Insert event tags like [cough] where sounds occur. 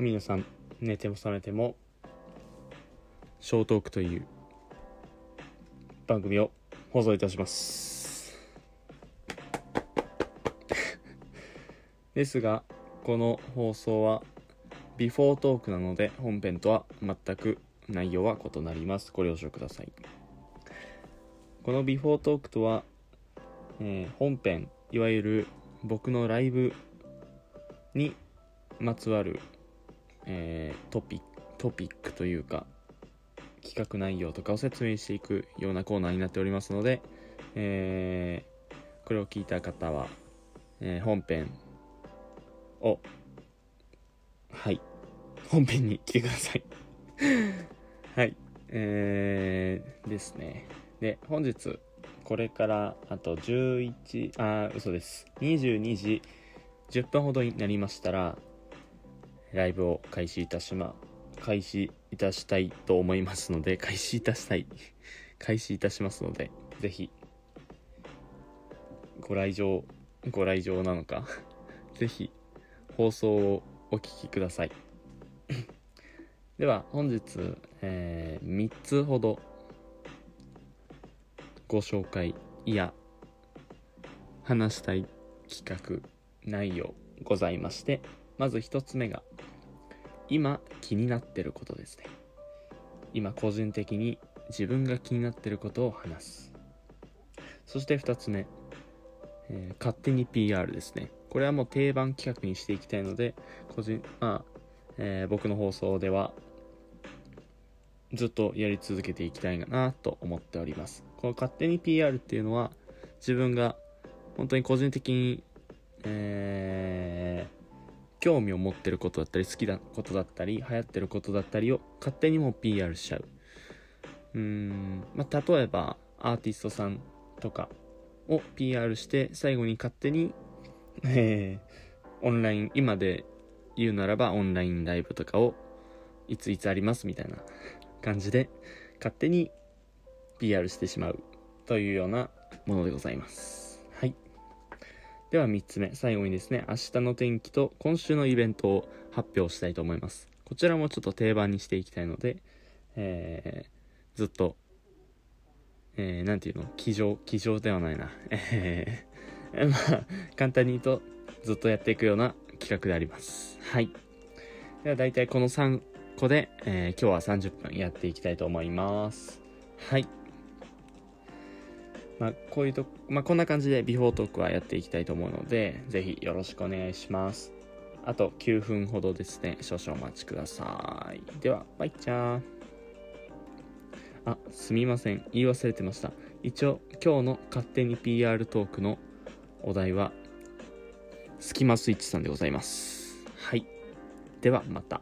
皆さん寝ても覚めてもショートークという番組を放送いたします。[laughs] ですがこの放送はビフォートークなので本編とは全く内容は異なります。ご了承ください。このビフォートークとは、えー本編いわゆる僕のライブにまつわる、えートピックトピックというか企画内容とかを説明していくようなコーナーになっておりますので、えーこれを聞いた方は、えー本編をはい本編に来てください。[laughs] はいえー、ですね。で本日これからあと11あー嘘です。22時10分ほどになりましたらライブを開始いたしま開始いたしたいと思いますので [laughs] 開始いたしたい。[laughs] 開始いたしますのでぜひご来場ご来場なのか？[laughs] ぜひ放送をお聞きください。では本日、えー3つほどご紹介いや話したい企画内容ございましてまず1つ目が今気になってることですね。今個人的に自分が気になってることを話す。そして2つ目、えー勝手に PR ですね。これはもう定番企画にしていきたいので個人まあ、えー僕の放送ではずっとやり続けていきたいなと思っております。この勝手に PR っていうのは自分が本当に個人的に、えー興味を持ってることだったり好きなことだったり流行ってることだったりを勝手にも PR しちゃう。うーん、まあ、例えばアーティストさんとかを PR して最後に勝手に、えーオンライン今で言うならばオンラインライブとかをいついつありますみたいな [laughs] 感じで勝手に PR してしまうというようなものでございます。では3つ目最後にですね明日の天気と今週のイベントを発表したいと思います。こちらもちょっと定番にしていきたいので、えーずっとえー、なんていうの？机上机上ではないな。えー、まあ簡単に言うとずっとやっていくような企画であります。はい。では大体この3個で、えー今日は30分やっていきたいと思います。はい。まあこういうとまあこんな感じでビフォートークはやっていきたいと思うのでぜひよろしくお願いします。あと9分ほどですね。少々お待ちください。ではバイチャー。あすみません。言い忘れてました。一応今日の勝手に PR トークのお題はスキマスイッチさんでございます。はい。ではまた。